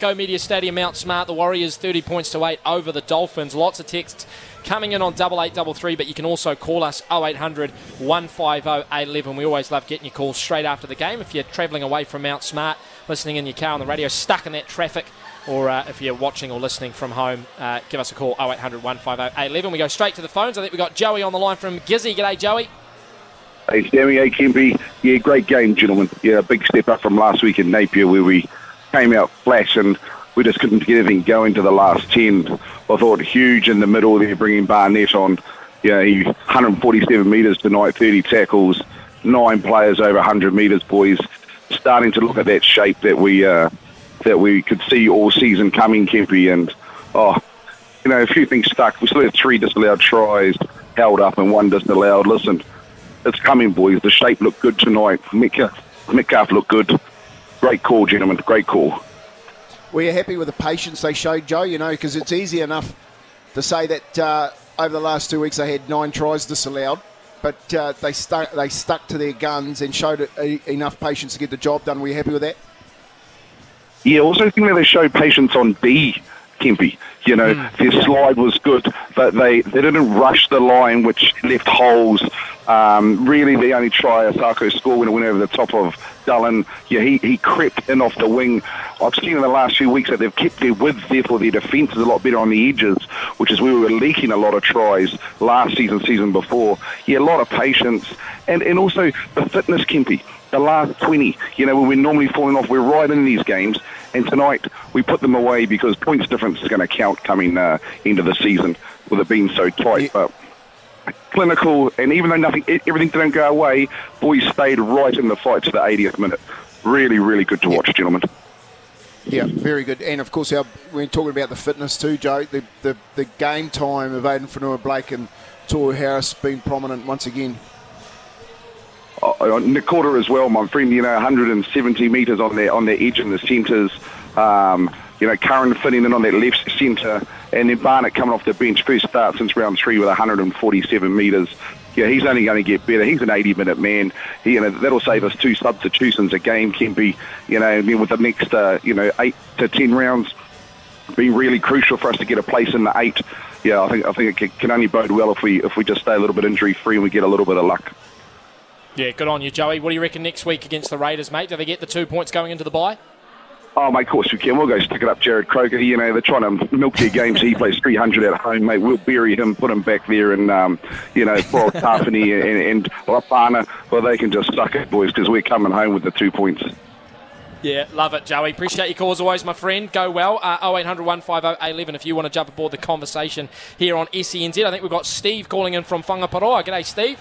Go Media Stadium, Mount Smart, the Warriors 30 points to 8 over the Dolphins. Lots of texts coming in on 8833, but you can also call us 0800 150 811. We always love getting your calls straight after the game. If you're travelling away from Mount Smart, listening in your car on the radio, stuck in that traffic, or uh, if you're watching or listening from home, uh, give us a call 0800 150 811. We go straight to the phones. I think we've got Joey on the line from Gizzy. G'day, Joey. Hey, Sammy, hey, Kempy. Yeah, great game, gentlemen. Yeah, big step up from last week in Napier where we came out flat and we just couldn't get anything going to the last 10. I thought huge in the middle there, bringing Barnett on. Yeah, he 147 metres tonight, 30 tackles, nine players over 100 metres, boys. Starting to look at that shape that we uh, that we could see all season coming, Kempy. And, oh, you know, a few things stuck. We still had three disallowed tries held up and one disallowed. Listen, it's coming, boys. The shape looked good tonight. Metcalf, Metcalf looked good. Great call, gentlemen. Great call. Were you happy with the patience they showed, Joe? You know, because it's easy enough to say that uh, over the last two weeks they had nine tries disallowed, but uh, they stuck they stuck to their guns and showed enough patience to get the job done. Were you happy with that? Yeah, also think that they showed patience on B, Kempy. You know, mm. their slide was good, but they, they didn't rush the line, which left holes. Um, really, the only try Isaako scored when it went over the top of Dallin. Yeah, he, he crept in off the wing. I've seen in the last few weeks that they've kept their width therefore their defence is a lot better on the edges, which is where we were leaking a lot of tries last season, season before. Yeah, a lot of patience. And, and also the fitness, Kempy the last 20, you know, when we're normally falling off, we're right in these games. And tonight we put them away because points difference is going to count coming uh, into the season with it being so tight. Yeah. But clinical, and even though nothing, everything didn't go away, boys stayed right in the fight to the 80th minute. Really, really good to yeah. watch, gentlemen. Yeah, very good. And of course, our, we're talking about the fitness too, Joe. The, the, the game time of Addin Fonua-Blake and Tohu Harris being prominent once again Nakota as well, my friend. You know, 170 metres on their on their edge in the centres. Um, you know, Curran fitting in on that left centre, and then Barnett coming off the bench. First start since round three with 147 metres. Yeah, he's only going to get better. He's an 80-minute man. He, you know, that'll save us two substitutions a game. Can be, you know, and then with the next, uh, you know, eight to ten rounds, be really crucial for us to get a place in the eight. Yeah, I think I think it can only bode well if we if we just stay a little bit injury free and we get a little bit of luck. Yeah, good on you, Joey. What do you reckon next week against the Raiders, mate? Do they get the two points going into the bye? Oh, mate, of course we can. We'll go stick it up Jarrod Croker. You know, they're trying to milk their games. He plays 300 at home, mate. We'll bury him, put him back there, and, um, you know, poor Tapine and, and Rapana, well, they can just suck it, boys, because we're coming home with the two points. Yeah, love it, Joey. Appreciate your call as always, my friend. Go well. Uh, 0800 150 11 if you want to jump aboard the conversation here on SENZ. I think we've got Steve calling in from Whangaparaoa. G'day, Steve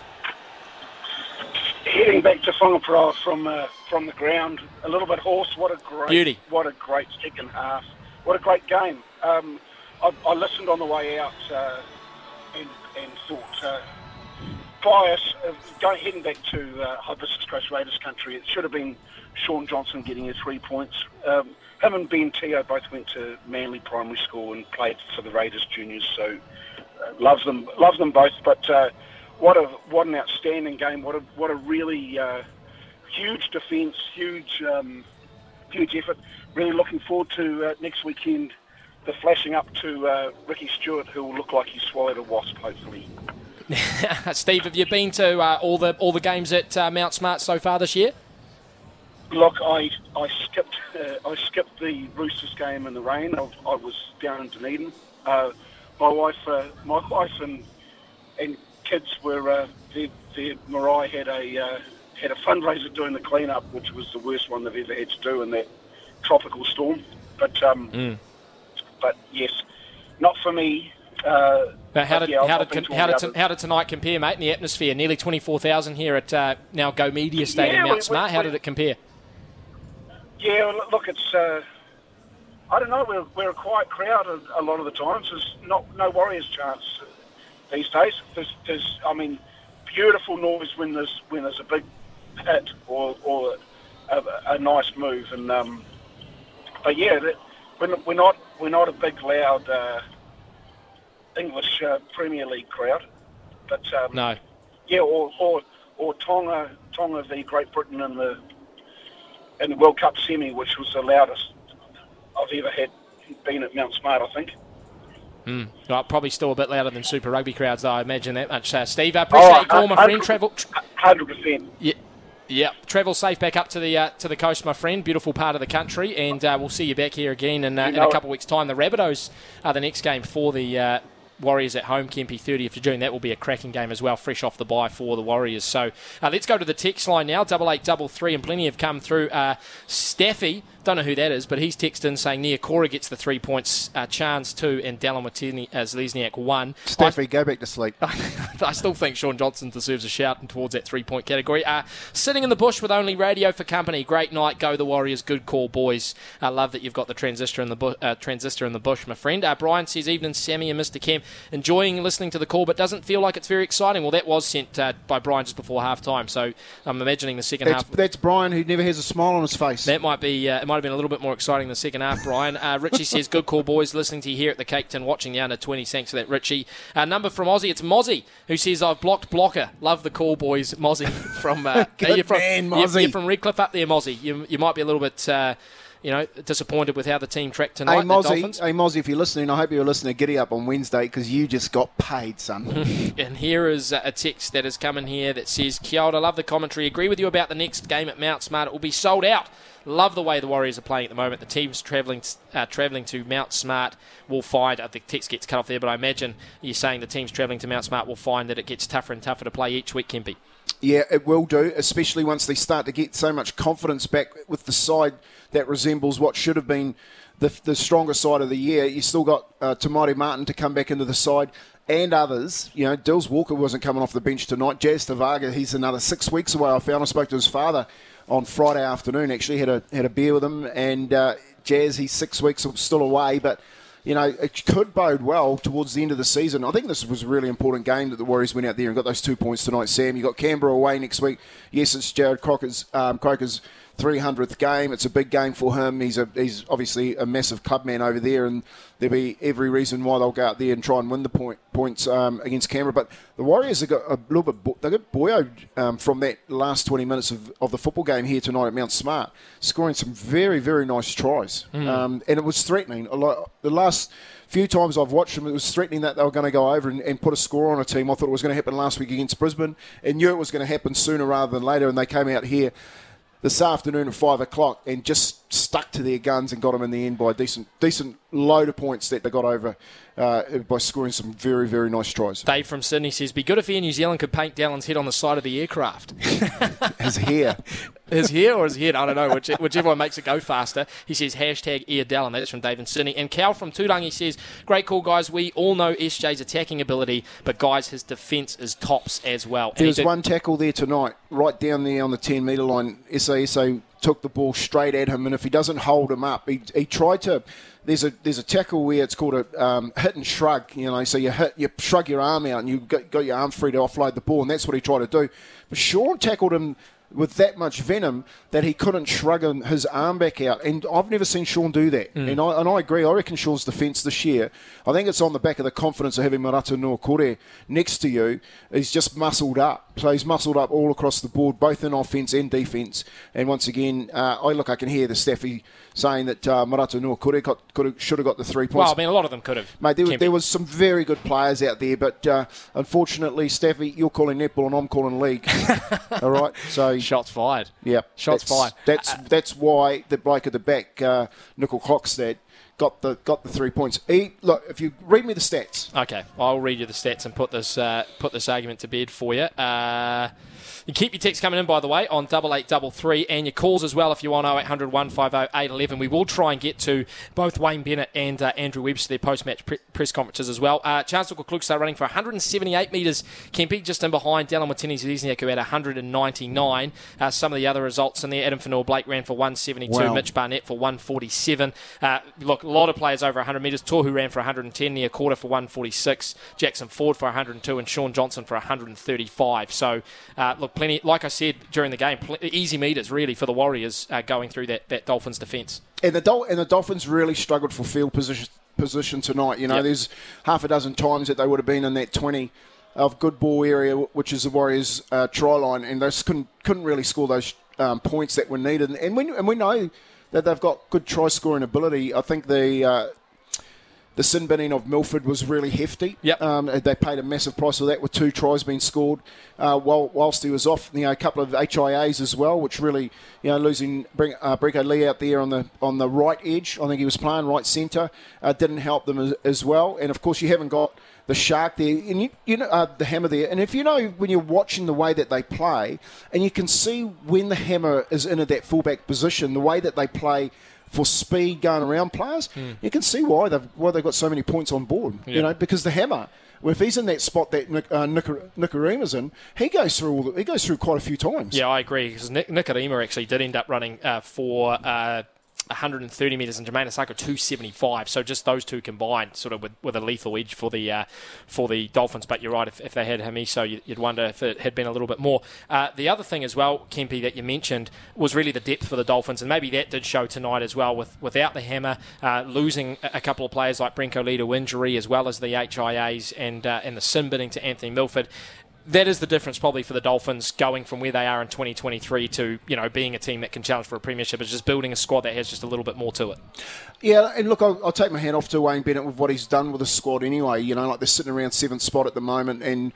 heading back to Whangaparaoa from uh, from the ground, a little bit hoarse. What a great beauty! What a great second half. What a great game. Um, I, I, listened on the way out uh, and, and thought, uh, bias uh, going heading back to uh, Hibiscus Coast Raiders country. It should have been Shaun Johnson getting his three points. Um, him and Ben Teo both went to Manly Primary School and played for the Raiders juniors. So uh, loves them, loves them both. But uh, what a what an outstanding game! What a what a really uh, huge defence, huge um, huge effort. Really looking forward to uh, next weekend. The flashing up to uh, Ricky Stuart, who will look like he swallowed a wasp, hopefully. Steve, have you been to uh, all the all the games at uh, Mount Smart so far this year? Look, I I skipped uh, I skipped the Roosters game in the rain. I, I was down in Dunedin. my wife, my wife and and kids were uh, their, their marae had a uh, had a fundraiser doing the cleanup, which was the worst one they've ever had to do in that tropical storm. But um, mm. but yes, not for me. Uh, but how did yeah, how did how did, how did tonight compare, mate? In the atmosphere, nearly twenty four thousand here at uh, now Go Media Stadium, yeah, Mount Smart. How did it compare? Yeah, look, it's. Uh, I don't know. We're, we're a quiet crowd a, a lot of the times. There's not no Warriors chance these days. There's, there's, I mean, beautiful noise when there's when there's a big hit or, or a, a nice move. And um, but yeah, that, we're, we're not we're not a big loud uh, English uh, Premier League crowd. But um, no, yeah, or, or or Tonga Tonga v Great Britain in the in the World Cup semi, which was the loudest I've ever had been at Mount Smart. I think. Mm. Right, probably still a bit louder than Super Rugby crowds, though. I imagine that much. Uh, Steve, I appreciate Oh, your call, my friend. Travel. Hundred percent. Yeah. Yeah, travel safe back up to the uh, to the coast, my friend. Beautiful part of the country, and uh, we'll see you back here again in, uh, in a couple of weeks' time. The Rabbitohs are the next game for the uh, Warriors at home, Kempy, 30th of June. That will be a cracking game as well, fresh off the bye for the Warriors. So uh, let's go to the text line now, double eight double three, and plenty have come through. Uh, Staffy, don't know who that is, but he's texted in saying Niukore gets the three points, uh, Charnze two, and Dallin Watene-Zelezniak one. Staffy, go back to sleep. I still think Shaun Johnson deserves a shout towards that three point category. Uh, sitting in the bush with only radio for company. Great night. Go the Warriors. Good call, boys. I love that you've got the transistor in the bu- uh, transistor in the bush, my friend. Uh, Brian says, Evening, Sammy and Mr. Kemp. Enjoying listening to the call, but doesn't feel like it's very exciting. Well, that was sent uh, by Brian just before half time, so I'm imagining the second That's, half. that's Brian, who never has a smile on his face. That might be. Uh, it might have been a little bit more exciting in the second half, Brian. Uh, Richie says, "Good call, boys. Listening to you here at the Cake Tin, watching the under 20. Thanks for that, Richie." Uh, number from Aussie, it's Mozzie who says, "I've blocked blocker. Love the call, boys." Mozzie from uh, Good you're from man, you're- You're, from Redcliffe up there, Mozzie. You, you might be a little bit. Uh, you know, disappointed with how the team tracked tonight. Hey Mozzie, hey Mozzie, if you're listening, I hope you're listening to Giddy Up on Wednesday because you just got paid, son. And here is a text that has come in here that says, Kia ora, love the commentary. Agree with you about the next game at Mount Smart. It will be sold out. Love the way the Warriors are playing at the moment. The team's travelling uh, travelling to Mount Smart will find, uh, the text gets cut off there, but I imagine you're saying the team's travelling to Mount Smart will find that it gets tougher and tougher to play each week, Kempy. Yeah, it will do, especially once they start to get so much confidence back with the side that resembles what should have been the, the stronger side of the year. You still got uh, Te Maire Martin to come back into the side and others. You know, Dills Walker wasn't coming off the bench tonight. Jazz Tevaga, he's another six weeks away. I found I spoke to his father on Friday afternoon. Actually, had a had a beer with him, and uh, Jazz, he's six weeks still away, but you know, it could bode well towards the end of the season. I think this was a really important game that the Warriors went out there and got those two points tonight, Sam. You've got Canberra away next week. Yes, it's Jarrod Croker's, um, Croker's 300th game. It's a big game for him. He's a, he's obviously a massive clubman over there, and there'll be every reason why they'll go out there and try and win the point, points um, against Canberra. But the Warriors have got a little bit, bo- they got boyoed um, from that last 20 minutes of, of the football game here tonight at Mount Smart, scoring some very, very nice tries. Um, and it was threatening. A lot, the last few times I've watched them, it was threatening that they were going to go over and, and put a score on a team. I thought it was going to happen last week against Brisbane and knew it was going to happen sooner rather than later, and they came out here this afternoon at five o'clock and just stuck to their guns and got them in the end by a decent, decent load of points that they got over uh, by scoring some very, very nice tries. Dave from Sydney says, "Be good if Air New Zealand could paint Dallin's head on the side of the aircraft." His hair. his hair or his head, I don't know, which, whichever one makes it go faster. He says hashtag Air Dallin. That's from Dave and Sydney. And Cal from Turangi says, Great call, guys. We all know SJ's attacking ability, but guys, his defence is tops as well. There was did- one tackle there tonight, right down there on the 10 metre line. SASA took the ball straight at him, and if he doesn't hold him up, he, he tried to. There's a there's a tackle where it's called a um, hit and shrug. You know, so you hit, you shrug your arm out, and you got, got your arm free to offload the ball, and that's what he tried to do. But Shaun tackled him with that much venom that he couldn't shrug his arm back out. And I've never seen Shaun do that. And, I, and I agree. I reckon Shaun's defence this year, I think it's on the back of the confidence of having Marata Niukore next to you. He's just muscled up. So he's muscled up all across the board, both in offence and defence. And once again, uh, I look, I can hear the Staffy saying that uh, Marata Niukore got, could have, should have got the three points. well, I mean, a lot of them could have. Mate, there, was- there was some very good players out there, but uh, unfortunately, Staffy, you're calling netball and I'm calling league. All right, so Shots fired. yeah, Shots that's, fired. That's that's why the bloke at the back, uh, Nicoll-Klokstad, got the got the three points. He, look, if you read me the stats, Okay, I'll read you the stats and put this uh, put this argument to bed for you. Uh, you keep your texts coming in, by the way, on double eight double three, and your calls as well if you want 0800 150 811. We will try and get to both Wayne Bennett and uh, Andrew Webster their post match pre- press conferences as well. Uh, Charles are running for 178 metres. Kempy just in behind Dallin Watene-Zelezniak who had 199. Uh, some of the other results in there: Addin Fonua-Blake ran for 172, Wow. Mitch Barnett for 147. Uh, look, a lot of players over 100 metres. Tohu ran for 110, Niukore for 146. Jackson Ford for 102, and Shaun Johnson for 135. So, uh, look, plenty. Like I said during the game, pl- easy meters really for the Warriors uh, going through that, that Dolphins defence. and the Dol- and the Dolphins really struggled for field position position tonight. You know, Yep. there's half a dozen times that they would have been in that 20 of good ball area, which is the Warriors' uh, try line, and they couldn't couldn't really score those um, points that were needed. And we and we know that they've got good try scoring ability. I think the uh, the sin binning of Milford was really hefty. Yep. Um, they paid a massive price for that with two tries being scored uh, while, whilst he was off. You know, a couple of HIAs as well, which really, you know, losing bring, uh, Brenko Lee out there on the on the right edge. I think he was playing right centre. Uh, didn't help them as, as, well. And of course, you haven't got the shark there, and you, you know uh, the hammer there. And if you know when you're watching the way that they play, and you can see when the hammer is in at that fullback position, the way that they play for speed going around players, mm. you can see why they've why they've got so many points on board. You know, because the hammer. Well, if he's in that spot that Nick, uh, in, he goes through all the, he goes through quite a few times. Yeah, I agree because Nikorima actually did end up running uh, for uh, 130 metres and Jamayne Isaako 275. So just those two combined, sort of with, with a lethal edge for the uh, for the Dolphins. But you're right, if, if they had Hamiso, you'd wonder if it had been a little bit more. Uh, the other thing as well, Kempy, that you mentioned was really the depth for the Dolphins, and maybe that did show tonight as well. With without the hammer, uh, losing a couple of players like Brenko Lee to injury, as well as the HIAs and uh, and the sin binning to Anthony Milford that is the difference probably for the Dolphins going from where they are in 2023 to you know being a team that can challenge for a premiership is just building a squad that has just a little bit more to it. Yeah, and look, I'll, I'll take my hand off to Wayne Bennett with what he's done with the squad anyway. You know, like they're sitting around seventh spot at the moment, and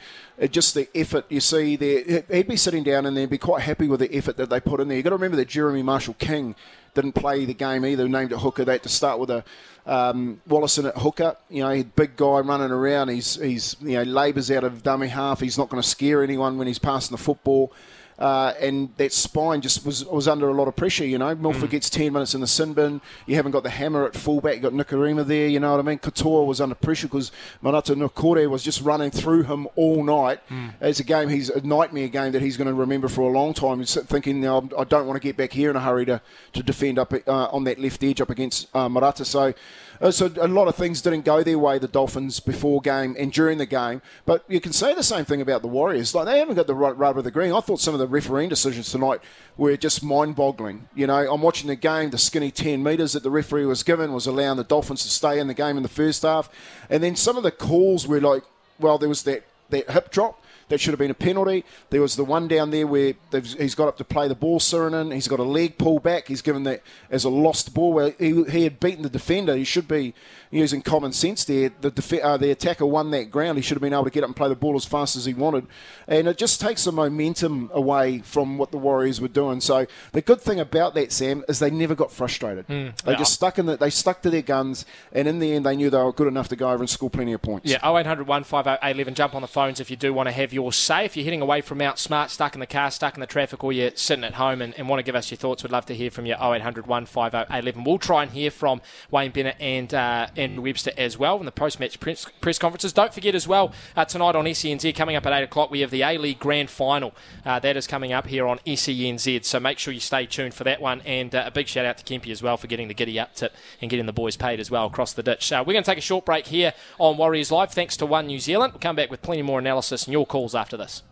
just the effort you see there. He'd be sitting down and they'd be quite happy with the effort that they put in there. You've got to remember that Jeremy Marshall King didn't play the game either, named it hooker. They had to start with a um, Wallison at hooker. You know, big guy running around. He's he's you know labours out of dummy half. He's not going to scare anyone when he's passing the football. Uh, and that spine just was was under a lot of pressure. You know, Milford mm. gets ten minutes in the sin bin. You haven't got the hammer at fullback. You got Nikorima there. You know what I mean? Katoa was under pressure because Marata Niukore was just running through him all night. Mm. It's a game. He's a nightmare game that he's going to remember for a long time. He's thinking, I don't want to get back here in a hurry to to defend up uh, on that left edge up against uh, Marata. So. Uh, so a lot of things didn't go their way, the Dolphins, before game and during the game. But you can say the same thing about the Warriors. Like they haven't got the right rubber of the green. I thought some of the refereeing decisions tonight were just mind-boggling. You know, I'm watching the game. The skinny 10 metres that the referee was given was allowing the Dolphins to stay in the game in the first half. And then some of the calls were like, well, there was that, that hip drop that should have been a penalty. There was the one down there where he's got up to play the ball, Sirenen. He's got a leg pull back. He's given that as a lost ball where he, he had beaten the defender. He should be using common sense there. The, def- uh, the attacker won that ground. He should have been able to get up and play the ball as fast as he wanted. And it just takes the momentum away from what the Warriors were doing. So the good thing about that, Sam, is they never got frustrated. Mm, they yeah. just stuck in the, they stuck to their guns, and in the end, they knew they were good enough to go over and score plenty of points. Yeah, 0800 150 11. Jump on the phones if you do want to have your say. If you're hitting away from Mount Smart, stuck in the car, stuck in the traffic, or you're sitting at home and, and want to give us your thoughts, we'd love to hear from you. 0800 150 11. We'll try and hear from Wayne Bennett and uh, and Webster as well in the post-match press, press conferences. Don't forget as well uh, tonight on SENZ coming up at eight o'clock we have the A League Grand Final. Uh, that is coming up here on SENZ, so make sure you stay tuned for that one. And uh, a big shout out to Kempy as well for getting the giddy up tip and getting the boys paid as well across the ditch. we're going to take a short break here on Warriors Live. Thanks to One New Zealand. We'll come back with plenty more analysis and your calls after this.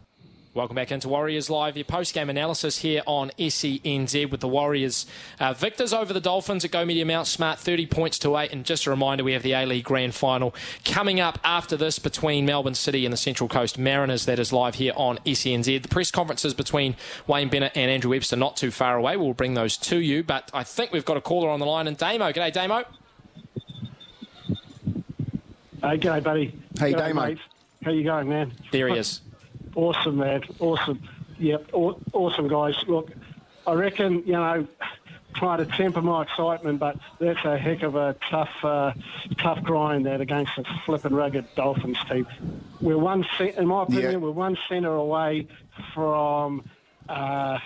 Welcome back into Warriors Live, your post game analysis here on SENZ with the Warriors uh, victors over the Dolphins at Go Media Mount Smart, 30 points to 8. And just a reminder, we have the A League Grand Final coming up after this between Melbourne City and the Central Coast Mariners. That is live here on SENZ. The press conferences between Wayne Bennett and Andrew Webster not too far away. We'll bring those to you. But I think we've got a caller on the line. And Damo, g'day, Damo. Hey, g'day, buddy. Hey, g'day, Damo. Mate. How you going, man? There he is. Awesome, man. Awesome. Yep. Awesome, guys. Look, I reckon, you know, trying to temper my excitement, but that's a heck of a tough, uh, tough grind that against a flippin' rugged Dolphins team. We're one, in my opinion, yeah. we're one centre away from uh,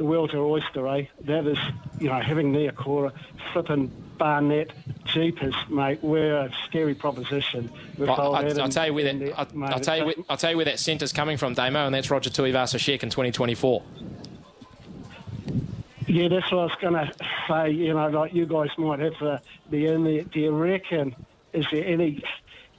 the world to oyster, eh? That is, you know, having Niukore, flipping Barnett, jeepers, mate, we're a scary proposition. I, will tell you where that, I, will tell you where, I'll tell you where that centre's coming from, Damo, and that's Roger Tuivasa-Sheck in 2024. Yeah, that's what I was going to say. You know, like you guys might have to be in there. Do you reckon? Is there any?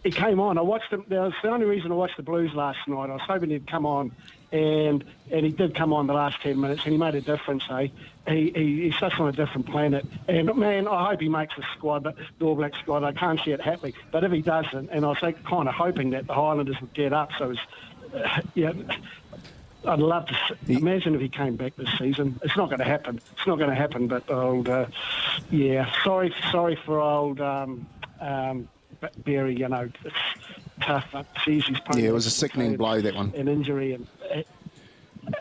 He came on. I watched him. That was the only reason I watched the Blues last night. I was hoping he'd come on and and he did come on the last 10 minutes and he made a difference, eh? He, he, he's such on a different planet. And, man, I hope he makes the squad, the All Black squad. I can't see it happening. But if he doesn't, and I was kind of hoping that the Highlanders would get up, so it's, uh, yeah, I'd love to see, imagine if he came back this season. It's not going to happen. It's not going to happen. But old, uh, yeah, sorry, sorry for old um, um, Berry. You know, it's tough. But geez, he's yeah, it was a sickening blow that one. An injury and uh,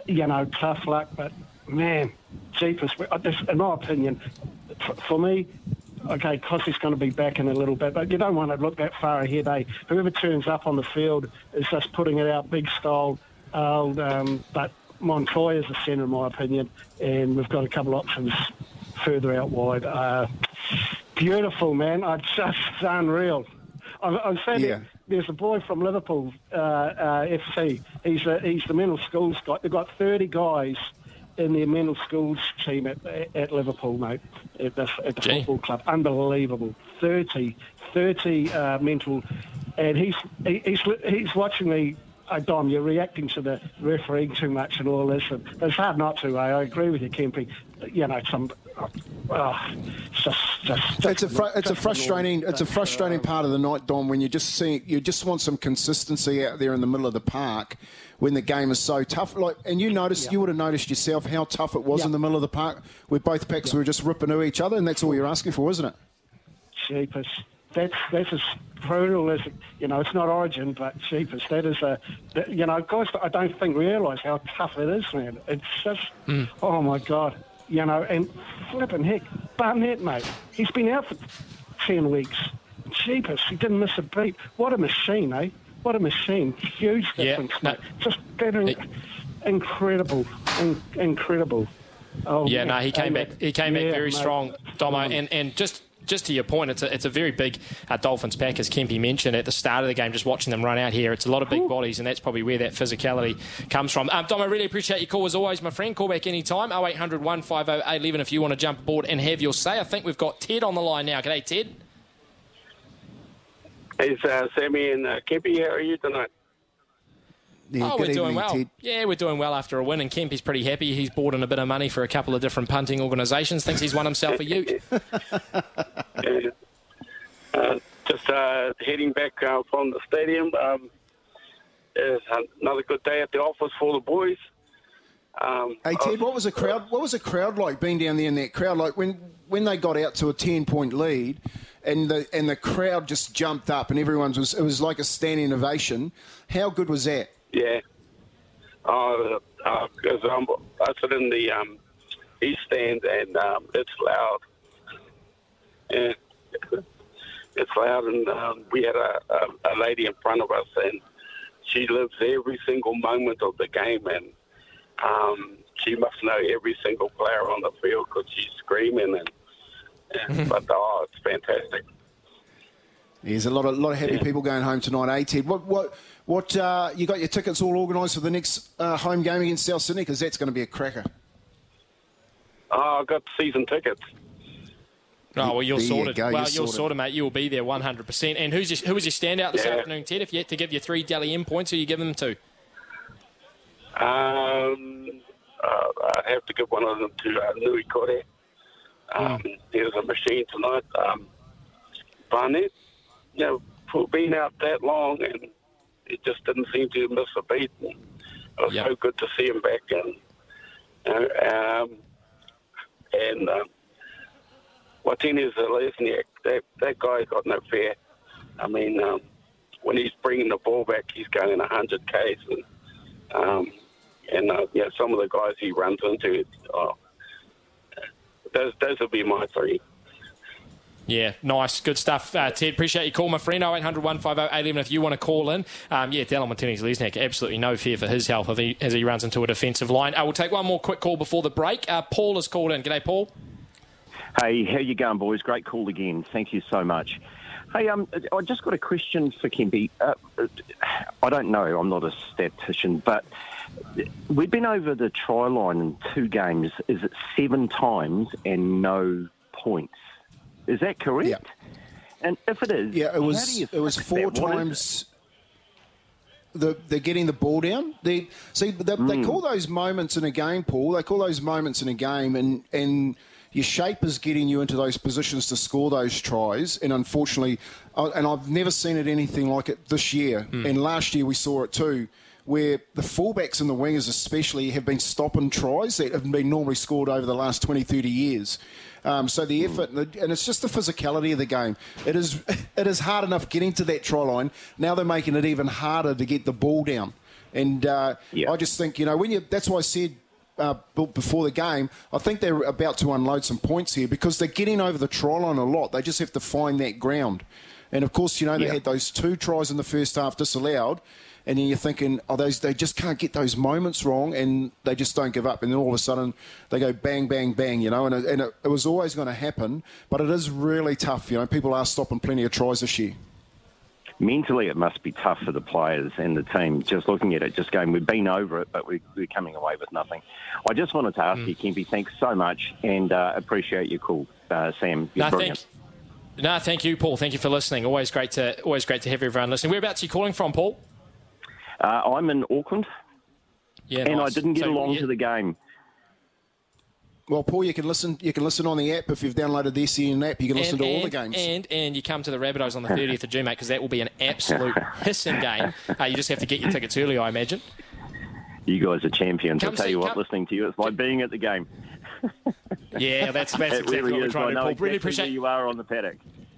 you know, tough luck. But man, jeepers, in my opinion, for me, okay, Cossey's going to be back in a little bit, but you don't want to look that far ahead. Eh? Whoever turns up on the field is just putting it out big style. Uh, um, but Montoya is the centre, in my opinion, and we've got a couple options further out wide. Uh, beautiful, man. I just unreal. I'm, I'm saying yeah. there's a boy from Liverpool uh, uh, FC. He's a, he's the mental schools guy. They've got 30 guys in their mental schools team at, at Liverpool, mate, at the, at the football club. Unbelievable. 30, 30 uh, mental. And he's, he, he's, he's watching me oh, Dom, you're reacting to the refereeing too much and all this. And it's hard not to. Eh? I agree with you, Kempy. You know, some. Oh, it's just, just, it's a fr- it's a frustrating it's a frustrating part of the night, Dom, when you just see you just want some consistency out there in the middle of the park when the game is so tough. Like, and you noticed yeah. you would have noticed yourself how tough it was yeah. in the middle of the park, where both packs yeah. were just ripping to each other, and that's all you're asking for, isn't it? Cheapest that's that's as brutal as you know. It's not Origin, but cheapest. That is a you know, guys. I don't think realise how tough it is, man. It's just mm. oh my god, you know. And flipping heck, Barnett, mate. He's been out for ten weeks. Cheapest. He didn't miss a beat. What a machine, eh? What a machine. Huge difference, yeah, no. mate. Just better. It, incredible, in, incredible. Oh, yeah, no, he came back. He came yeah, back very mate. strong, Domo, and and just just to your point, it's a, it's a very big uh, Dolphins pack, as Kempy mentioned at the start of the game, just watching them run out here. It's a lot of big bodies, and that's probably where that physicality comes from. Um, Dom, I really appreciate your call as always, my friend. Call back anytime, 0800 150 811 if you want to jump aboard and have your say. I think we've got Ted on the line now. G'day, Ted. Hey, uh, Sammy and uh, Kempy. How are you tonight? Yeah, oh, we're doing well. Ted. Yeah, we're doing well after a win, and Kemp is pretty happy. He's bought in a bit of money for a couple of different punting organisations. Thinks he's won himself a ute. yeah. uh, just uh, heading back uh, from the stadium. Um, it's another good day at the office for the boys. Um, hey Ted, what was the crowd? What was the crowd like being down there in that crowd? Like when when they got out to a ten point lead, and the and the crowd just jumped up, and everyone was it was like a standing ovation. How good was that? Yeah. Because uh, uh, um, I sit in the um, east stand and um, it's loud. Yeah. It's loud, and um, we had a, a, a lady in front of us, and she lives every single moment of the game, and um, she must know every single player on the field because she's screaming, and, and but oh, it's fantastic. There's a lot of lot of happy yeah. people going home tonight, eh, Ted? What what what uh, you got your tickets all organised for the next uh, home game against South Sydney? Because that's going to be a cracker. Oh, I've got season tickets. Oh well, you're there sorted. You well, you're, you're sorted. mate. You will be there 100. percent And who's your, who was your standout this yeah. afternoon, Ted? If you had to give you three Dally M points, who you give them to? Um, uh, I have to give one of them to uh, Niukore. Um, mm. There's a machine tonight. Um, Barnett, you know, for being out that long and it just didn't seem to miss a beat. And it was yep. so good to see him back. in. And um, and uh, Watene Zelezniak, that that guy got no fear. I mean, um, when he's bringing the ball back, he's going 100 k's, and um, and uh, yeah, some of the guys he runs into, oh, those those will be my three. Yeah, nice. Good stuff. Uh, Ted, appreciate your call, my friend. 0800 150 811 if you want to call in. Um, yeah, Dallin Watene-Zelezniak, absolutely no fear for his health as he, as he runs into a defensive line. Uh, we'll take one more quick call before the break. Uh, Paul has called in. G'day, Paul. Hey, how you going, boys? Great call again. Thank you so much. Hey, um, I just got a question for Kempy. Uh, I don't know. I'm not a statistician, but we've been over the try line in two games. Is it seven times and no points? Is that correct? Yeah. And if it is, yeah, it was. It was four times. The, they're getting the ball down. They see they, mm. they call those moments in a game, Paul. They call those moments in a game, and and your shape is getting you into those positions to score those tries. And unfortunately, and I've never seen it anything like it this year. Mm. And last year we saw it too where the fullbacks and the wingers especially have been stopping tries that have been normally scored over the last 20, 30 years. Um, so the effort, and, it's just the physicality of the game. It is, it is hard enough getting to that try line. Now they're making it even harder to get the ball down. And uh, Yeah. I just think, you know, when you, that's why I said uh, before the game, I think they're about to unload some points here because they're getting over the try line a lot. They just have to find that ground. And of course, you know, they Yeah. had those two tries in the first half disallowed. And then you're thinking, oh, those they just can't get those moments wrong, and they just don't give up. And then all of a sudden, they go bang, bang, bang, you know. And it, and it, it was always going to happen, but it is really tough. You know, people are stopping plenty of tries this year. mentally it must be tough for the players and the team just looking at it just going we've been over it but we, we're coming away with nothing i just wanted to ask you Kempy thanks so much and uh, appreciate your call uh, sam you're No, brilliant thank, no, thank you, Paul. Thank you for listening. Always great to always great to have everyone listening. Whereabouts are you calling from, Paul? uh, i'm in auckland Yeah, and i didn't get So, along yeah, to the game Well, Paul, you can listen. You can listen on the app if you've downloaded the SEN app. You can listen and, to all the games. And and you come to the Rabbitohs on the 30th of June, mate, because that will be an absolute hissing game. Uh, you just have to get your tickets early, I imagine. you guys are champions Come i'll tell see- you what come- listening to you it's like being at the game Yeah, that's that's it exactly really what we're trying to Paul. Really appreciate where you are on the paddock.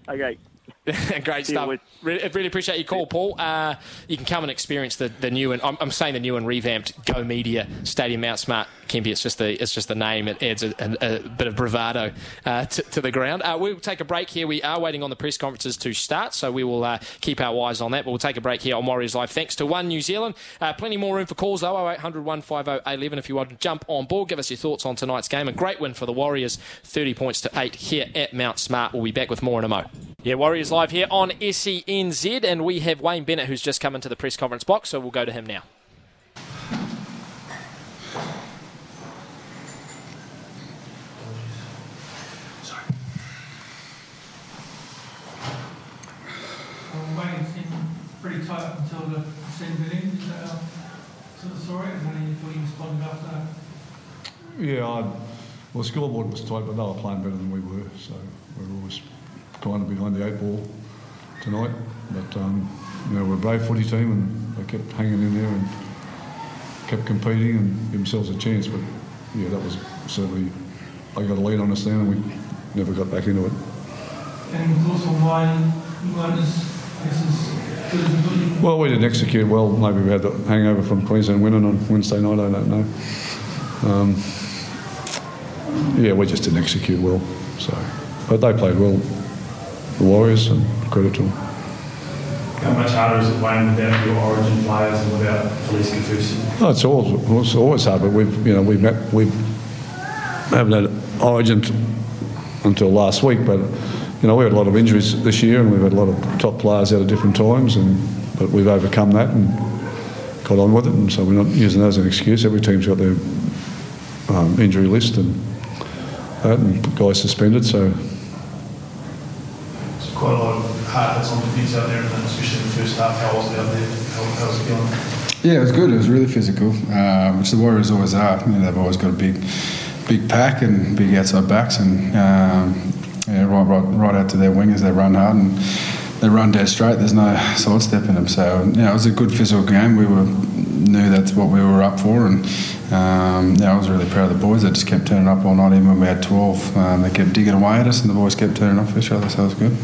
Okay Great stuff. with- Really, really appreciate your call, Paul. Uh, you can come and experience the, the new and I'm, I'm saying the new and revamped Go Media Stadium Mount Smart. Kempy, it's just the it's just the name. It adds a, a, a bit of bravado uh, to, to the ground. Uh, we'll take a break here. We are waiting on the press conferences to start, so we will uh, keep our eyes on that. But we'll take a break here on Warriors Live. Thanks to One New Zealand. Uh, plenty more room for calls though. 0800 150 11 if you want to jump on board. Give us your thoughts on tonight's game. A great win for the Warriors, 30 points to eight here at Mount Smart. We'll be back with more in a mo. Yeah, Warriors Live here on SENZ, and we have Wayne Bennett who's just come into the press conference box, so we'll go to him now. Well, Wayne seemed pretty tight until the second innings. Is that sort of story? And then you thought you responded after that? Yeah, I, well, the scoreboard was tight, but they were playing better than we were, so we're always kind of behind the eight ball tonight. But um, you know, we're a brave footy team, and they kept hanging in there and kept competing and gave themselves a chance. But yeah, that was certainly they got a lead on us then, and we never got back into it. And on why you weren't as, I guess, as good as you thought you Well, we didn't execute well. Maybe we had the hangover from Queensland winning on Wednesday night. I don't know. Um, yeah, we just didn't execute well. So, but they played well. The Warriors and credit to them. How much harder is it Wayne without your origin players and without Felise Kaufusi? No, it's always, it's always hard, but we've you know we've met, we haven't had Origin t- until last week, but you know we had a lot of injuries this year, and we've had a lot of top players out at different times, and but we've overcome that and got on with it, and so we're not using that as an excuse. Every team's got their um, injury list and that, and guys suspended, so quite a lot of heart that's on defence out there, and especially in the first half. How was it out there? How, how's it going? Yeah, it was good. It was really physical, uh, which the Warriors always are. You know, they've always got a big, big pack and big outside backs, and um, yeah, right, right, right out to their wingers. They run hard and they run dead straight. There's no sidestep in them. So yeah, it was a good physical game. We were knew that's what we were up for, and um, yeah, I was really proud of the boys. They just kept turning up all night, even when we had 12. Um, they kept digging away at us, and the boys kept turning off each other. So it was good.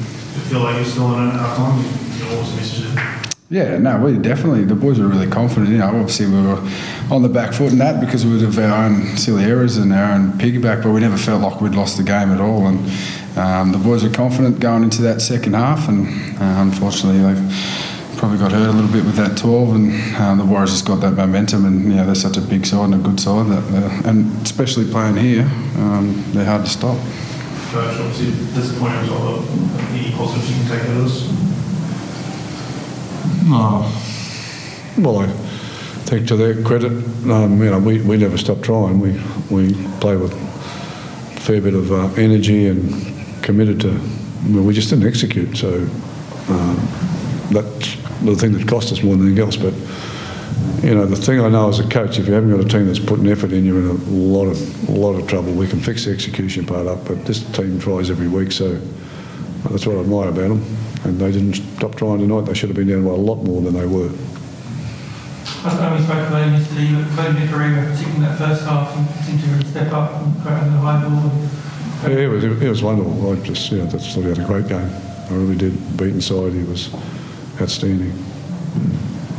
Feel like you're still in time? You message. Yeah, no, we definitely, the boys were really confident. You know, obviously we were on the back foot in that because we of our own silly errors and our own piggyback, but we never felt like we'd lost the game at all. And um, the boys were confident going into that second half, and uh, unfortunately they probably got hurt a little bit with that 12, and um, the Warriors just got that momentum. And you know, they're such a big side and a good side, that and especially playing here, um, they're hard to stop. Obviously disappointing result, but any positives you can take out of this? Oh, well, I think to their credit, um, you know, we, we never stop trying. We we play with a fair bit of uh, energy and committed to. We just didn't execute, so um, that's the thing that cost us more than anything else. But you know, the thing I know as a coach, if you haven't got a team that's putting effort in, you're in a lot of a lot of trouble. We can fix the execution part up, but this team tries every week, so that's what I admire about them. And they didn't stop trying tonight. They should have been down by a lot more than they were. I spoke about him yesterday, but Claudio Ferreira, particularly in that first half, he seemed to really step up and out the high ball. And, Yeah, it was, it was wonderful. I just, yeah, that's thought he had a great game. I really did. Beat inside, he was outstanding.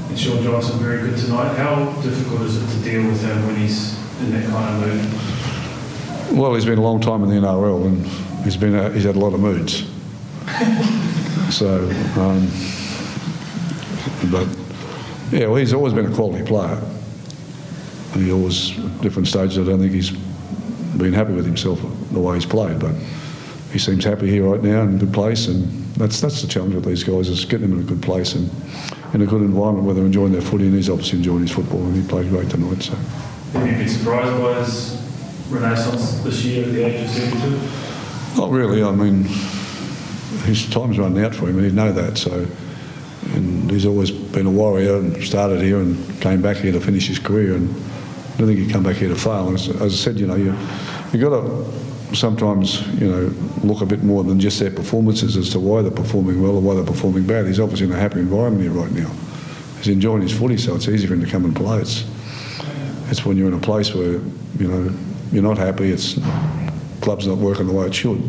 And Shaun Johnson, very good tonight. How difficult is it to deal with him when he's in that kind of mood? Well, he's been a long time in the NRL and he's been a, he's had a lot of moods. so, um, but yeah, well, he's always been a quality player. He always different stages. I don't think he's been happy with himself the way he's played, but he seems happy here right now in a good place, and that's that's the challenge with these guys is getting them in a good place and in a good environment where they're enjoying their footy. And he's obviously enjoying his football, and he played great tonight. So. Have you been surprised by his renaissance this year at the age of 72? Not really. I mean, his time's run out for him, and he'd know that. So, and he's always been a warrior and started here and came back here to finish his career. And I don't think he'd come back here to fail. As, as I said, you know, you you got to sometimes you know look a bit more than just their performances as to why they're performing well or why they're performing bad. He's obviously in a happy environment here right now. He's enjoying his footy, so it's easy for him to come and play. It's it's when you're in a place where you know you're not happy. It's club's not working the way it should.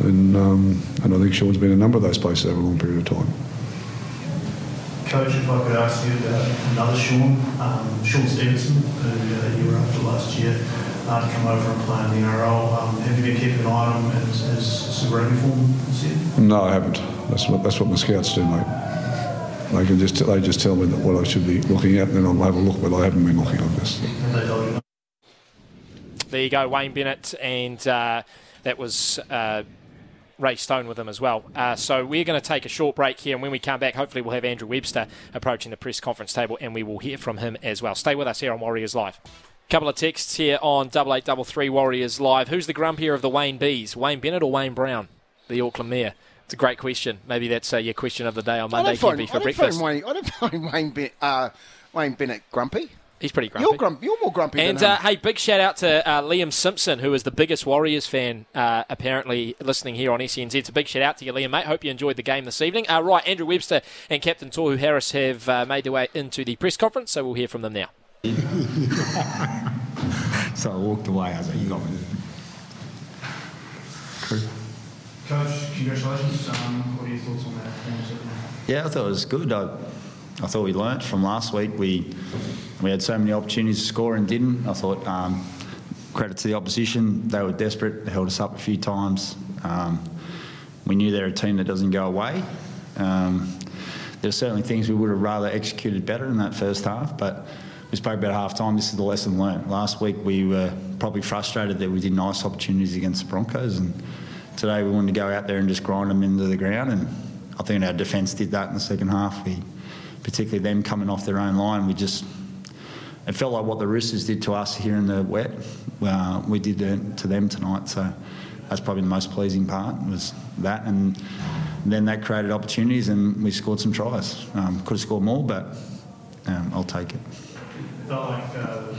And, um, and I think Shaun's been in a number of those places over a long period of time. Coach, if I could ask you about another Shaun, um, Shaun Stevenson, who uh, you were after last year, uh, to come over and play in the NRL. Um, have you been keeping an eye on him as, as Super Rugby form this year? No, I haven't. That's what that's what my scouts do, mate. They can just they just tell me that what I should be looking at, and then I'll have a look, but I haven't been looking on this. Have they told you? There you go, Wayne Bennett, and uh, that was uh, Ray Stone with him as well. Uh, so we're going to take a short break here, and when we come back, hopefully we'll have Andrew Webster approaching the press conference table, and we will hear from him as well. Stay with us here on Warriors Live. Couple of texts here on double eight double three Warriors Live. Who's the grumpier of the Wayne Bees, Wayne Bennett or Wayne Brown, the Auckland Mayor? It's a great question. Maybe that's uh, your question of the day on I Monday, don't find, Kempy, I for don't breakfast. Wayne, I don't find Wayne, Ben- uh, Wayne Bennett grumpy. He's pretty grumpy. You're grumpy. You're more grumpy And uh, hey, big shout out to uh, Liam Simpson, who is the biggest Warriors fan, uh, apparently listening here on SENZ. It's a big shout out to you, Liam, mate. Hope you enjoyed the game this evening. Uh, right, Andrew Webster and Captain Tohu Harris have uh, made their way into the press conference, so we'll hear from them now. so I walked away. I was like, you got me. Coach, congratulations. Um, what are your thoughts on that? Yeah, I thought it was good. I, I thought we learnt from last week. We we had so many opportunities to score and didn't. I thought um, credit to the opposition. They were desperate. They held us up a few times. Um, we knew they're a team that doesn't go away. Um, there's certainly things we would have rather executed better in that first half, but we spoke about half time. This is the lesson learnt. Last week we were probably frustrated that we didn't ice opportunities against the Broncos, and today we wanted to go out there and just grind them into the ground. And I think our defence did that in the second half. We, particularly them coming off their own line, we just it felt like what the Roosters did to us here in the wet. Uh, we did to them tonight. So that's probably the most pleasing part was that, and then that created opportunities, and we scored some tries. Um, could have scored more, but um, I'll take it. Felt like uh,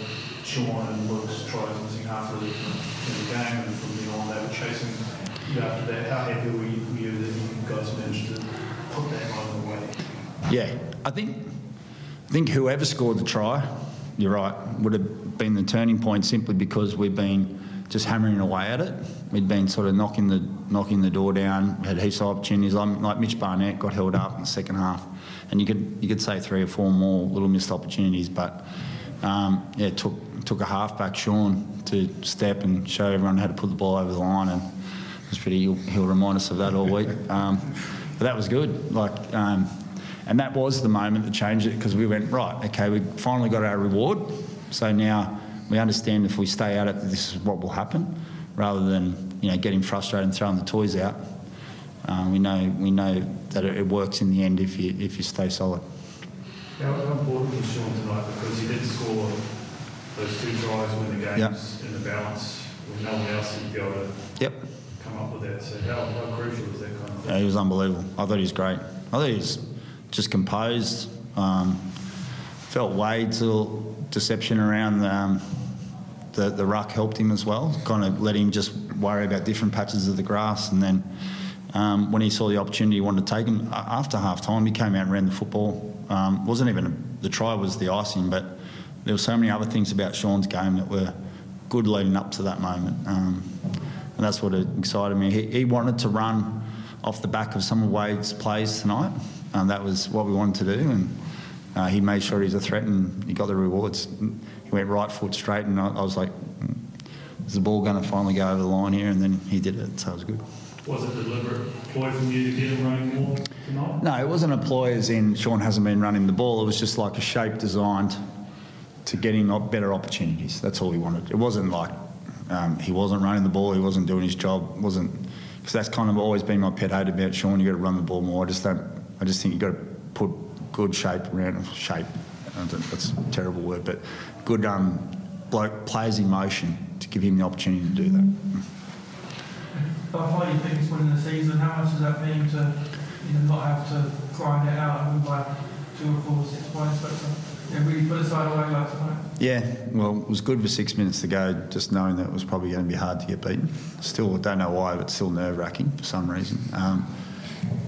and Luke's tries missing half really in the game, and from then on they were chasing you after that. How happy were you, were you that you guys managed to put that on the way? Yeah, I think I think whoever scored the try, you're right, would have been the turning point simply because we've been just hammering away at it. We'd been sort of knocking the knocking the door down, had heaps of opportunities. Like Mitch Barnett got held up in the second half, and you could you could say three or four more little missed opportunities, but um, yeah, it took took a halfback Shaun to step and show everyone how to put the ball over the line, and it was pretty. He'll, he'll remind us of that all week. Um, but that was good. Like. Um, and that was the moment that changed it because we went, right, okay, we finally got our reward. So now we understand if we stay at it, this is what will happen, rather than you know getting frustrated and throwing the toys out. Um, we know we know that it, it works in the end if you if you stay solid. How, important was Shaun tonight? Because he did score those two tries when the game's in the balance, with no one else would be able to Yep. come up with that. So how, how crucial is that kind of thing? Yeah, he was unbelievable. I thought he was great. I thought he was just composed. Um, felt Wayde's little deception around the, um, the the ruck helped him as well. Kind of let him just worry about different patches of the grass, and then um, when he saw the opportunity, he wanted to take him. After half time, he came out and ran the football. Um, wasn't even a, the try was the icing, but there were so many other things about Shaun's game that were good leading up to that moment, um, and that's what excited me. He, he, wanted to run off the back of some of Wayde's plays tonight. and that was what we wanted to do, and uh, he made sure he's a threat, and he got the rewards. He went right foot straight, and I, I was like, mm, "Is the ball going to finally go over the line here?" And then he did it, so it was good. Was it deliberate ploy from you to get him running more tonight? No, it wasn't a ploy as in Shaun hasn't been running the ball. It was just like a shape designed to get him better opportunities. That's all he wanted. It wasn't like um, he wasn't running the ball, he wasn't doing his job, wasn't because that's kind of always been my pet hate about Shaun. You got to run the ball more. I just don't. I just think you got to put good shape around shape. That's a terrible word, but good um, bloke plays in motion to give him the opportunity to do that. By far your biggest win in the season, how much does that mean to you know, not have to grind it out and by two or four, six points, but to yeah, really put aside away like tonight? Yeah, well, it was good for six minutes to go, just knowing that it was probably going to be hard to get beaten. Still, don't know why, but still nerve wracking for some reason. Um,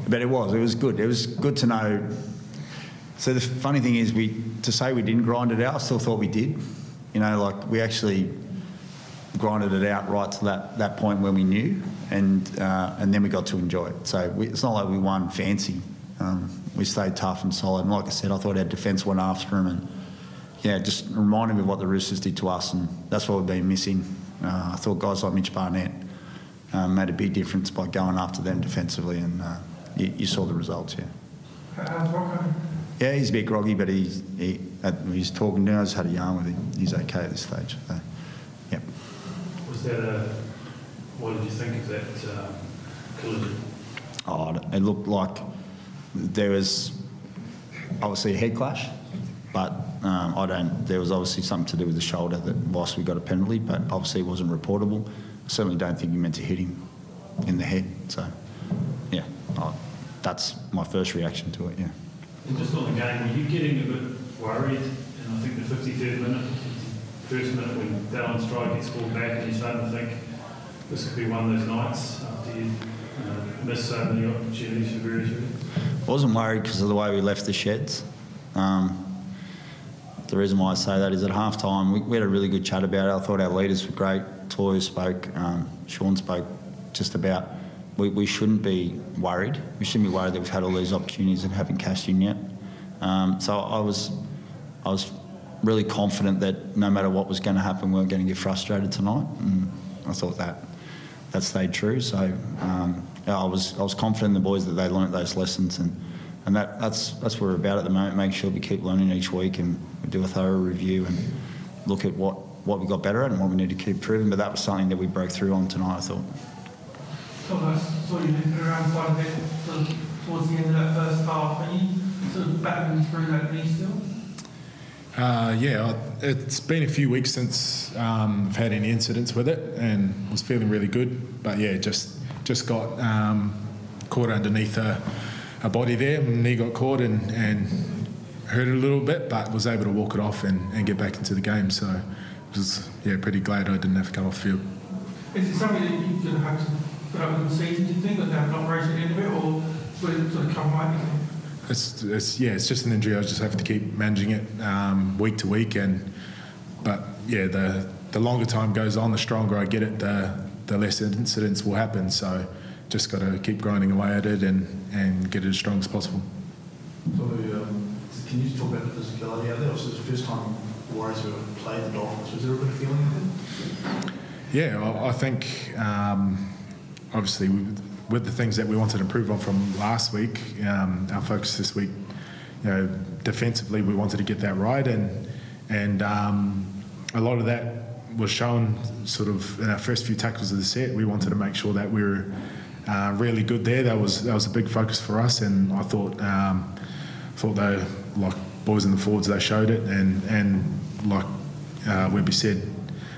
but it was, it was good. It was good to know. So the funny thing is, we to say we didn't grind it out, I still thought we did. You know, like we actually grinded it out right to that, that point when we knew, and uh, and then we got to enjoy it. So we, it's not like we won fancy. Um, we stayed tough and solid. And like I said, I thought our defence went after him, and yeah, just reminded me of what the Roosters did to us, and that's what we've been missing. Uh, I thought guys like Mitch Barnett um, made a big difference by going after them defensively, and uh, you, you, saw the results. Yeah. Yeah, he's a bit groggy, but he's he, he's talking now. I just had a yarn with him. He's okay at this stage. So. Was that a? What did you think of that um, collision? Oh, it looked like there was obviously a head clash, but um, I don't. There was obviously something to do with the shoulder that whilst we got a penalty, but obviously it wasn't reportable. I certainly don't think you meant to hit him in the head. So, yeah, I, that's my first reaction to it. Yeah. And just on the game, were you getting a bit worried? And I think the 53rd minute, first minute when Dallin Strike gets called back, and you're starting to think this could be one of those nights after you uh, miss so many opportunities for various reasons. I wasn't worried because of the way we left the sheds. Um, the reason why I say that is at half time we, we, had a really good chat about it. I thought our leaders were great. Tohu spoke, um, Shaun spoke just about we, we shouldn't be worried. We shouldn't be worried that we've had all these opportunities and haven't cashed in yet. Um, so I was, I was really confident that no matter what was going to happen, we weren't going to get frustrated tonight. And I thought that that stayed true. So um, I was I was confident in the boys that they learnt those lessons, and and that that's that's what we're about at the moment. Make sure we keep learning each week, and we do a thorough review and look at what what we got better at and what we need to keep improving. But that was something that we broke through on tonight. I thought. Saw you moving around quite a bit towards the end of that first half. Are you sort of battling through that knee still? Uh, yeah, it's been a few weeks since um, I've had any incidents with it, and was feeling really good. But yeah, just just got um, caught underneath a, a, body there. Knee got caught and, and hurt a little bit, but was able to walk it off and, and get back into the game. So was yeah pretty glad I didn't have to come off field. Is it something that you're going to have to put up with the season? Do you think that have an operation at end of it, or will it sort of come right? It's, it's yeah, it's just an injury. I just have to keep managing it um, week to week, and but yeah, the the longer time goes on, the stronger I get it, the the less incidents will happen. So just got to keep grinding away at it and, and get it as strong as possible. So, um, can you talk about the physicality out there? Was it the first time Warriors ever played the Dolphins? Was there a bit of feeling? Yeah, I think um, obviously with the things that we wanted to improve on from last week, um, our focus this week, you know, defensively we wanted to get that right, and and um, a lot of that was shown sort of in our first few tackles of the set. We wanted to make sure that we were uh, really good there. That was that was a big focus for us, and I thought um, thought they like boys in the forwards they showed it, and and like uh, Webby said,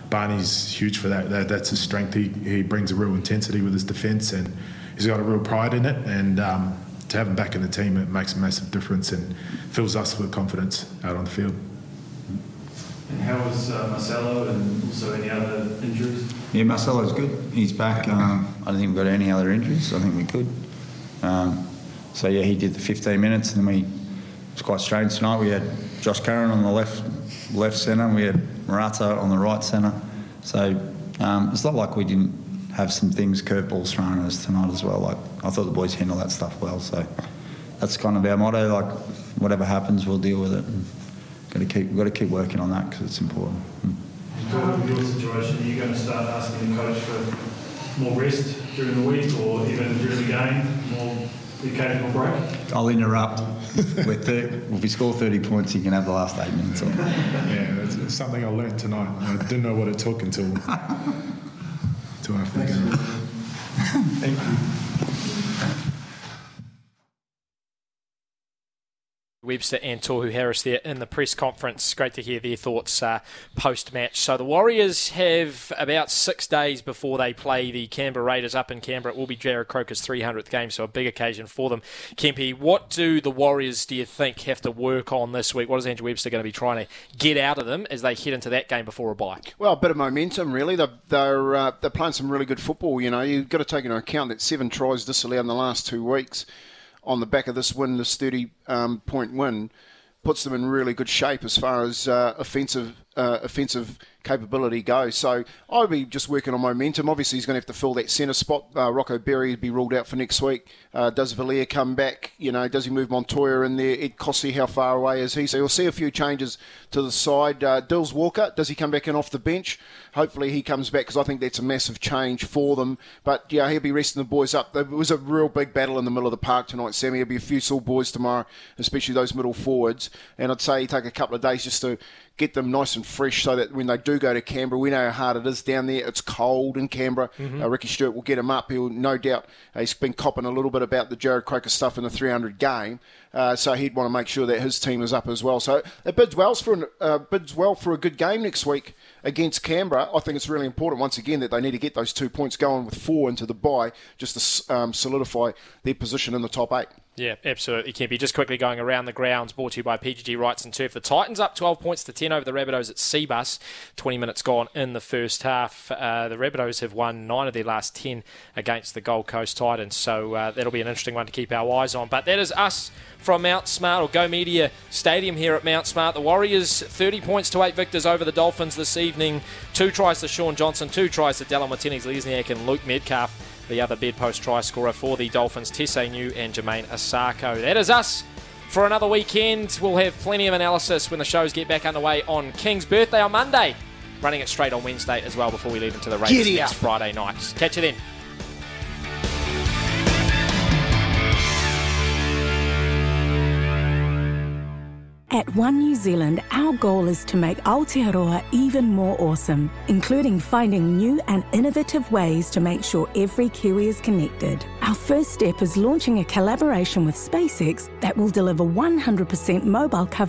Barney's huge for that. that. That's his strength. He he brings a real intensity with his defence, and he's got a real pride in it. And um, to have him back in the team, it makes a massive difference and fills us with confidence out on the field. And how was uh, Marcelo and also any other injuries? Yeah, Marcelo's good. He's back. Um, I don't think we've got any other injuries. I think we could. Um, so yeah, he did the 15 minutes, and we. It was quite strange tonight. We had Josh Curran on the left left centre, and we had Marata on the right centre. So um, it's not like we didn't have some things, curveballs thrown at us tonight as well. Like I thought the boys handled that stuff well. So that's kind of our motto. Like whatever happens, we'll deal with it. And got to keep, we've got to keep working on that because it's important. Mm. With your situation, are you going to start asking the coach for more rest during the week or even during the game, more the occasional break? I'll interrupt. With thir- if we score 30 points, you can have the last eight minutes. Off. Yeah, that's something I learnt tonight. I didn't know what it took until, after the game. Thank you. Webster and Tohu Harris there in the press conference. Great to hear their thoughts uh, post match. So the Warriors have about six days before they play the Canberra Raiders up in Canberra. It will be Jarrod Croker's 300th game, so a big occasion for them. Kempy, what do the Warriors, do you think, have to work on this week? What is Andrew Webster going to be trying to get out of them as they head into that game before a bye? Well, a bit of momentum, really. They're they're, uh, they're playing some really good football. You know, you've got to take into account that seven tries disallowed in the last two weeks on the back of this win, this 30 um, point win, puts them in really good shape as far as uh, offensive uh, offensive capability goes. So I'll be just working on momentum. Obviously, he's going to have to fill that centre spot. Uh, Rocco Berry be ruled out for next week. Uh, does Villiers come back? You know, does he move Montoya in there? Ed Kosi, how far away is he? So you'll see a few changes to the side. Uh, Dills Walker, does he come back in off the bench? Hopefully he comes back because I think that's a massive change for them. But yeah, he'll be resting the boys up. It was a real big battle in the middle of the park tonight, Sammy. There'll be a few sore boys tomorrow, especially those middle forwards. And I'd say take a couple of days just to get them nice and fresh so that when they do go to Canberra, we know how hard it is down there. It's cold in Canberra. Mhm. Uh, Ricky Stuart will get him up. He'll no doubt, uh, he's been copping a little bit about the Jarrod Croker stuff in the 300 game. Uh, so he'd want to make sure that his team is up as well. So it bids well for an, uh, bids well for a good game next week against Canberra. I think it's really important once again that they need to get those two points going with four into the bye just to um, solidify their position in the top eight. Yeah, absolutely, Kempy. Just quickly going around the grounds, brought to you by PGG Wrightson Turf. The Titans up 12 points to 10 over the Rabbitohs at Cbus. 20 minutes gone in the first half. Uh, the Rabbitohs have won nine of their last 10 against the Gold Coast Titans, so uh, that'll be an interesting one to keep our eyes on. But that is us from Mount Smart or Go Media Stadium here at Mount Smart. The Warriors 30 points to 8 victors over the Dolphins this evening. Two tries to Shaun Johnson, two tries to Dallin Watene-Zelezniak and Luke Metcalf the other bedpost try scorer for the Dolphins, Tesi Niu and Jamayne Isaako. That is us for another weekend. We'll have plenty of analysis when the shows get back underway on King's birthday on Monday. Running it straight on Wednesday as well before we leave into the Raiders Giddy next. Friday night. Catch you then. At One New Zealand, our goal is to make Aotearoa even more awesome, including finding new and innovative ways to make sure every Kiwi is connected. Our first step is launching a collaboration with SpaceX that will deliver 100% mobile coverage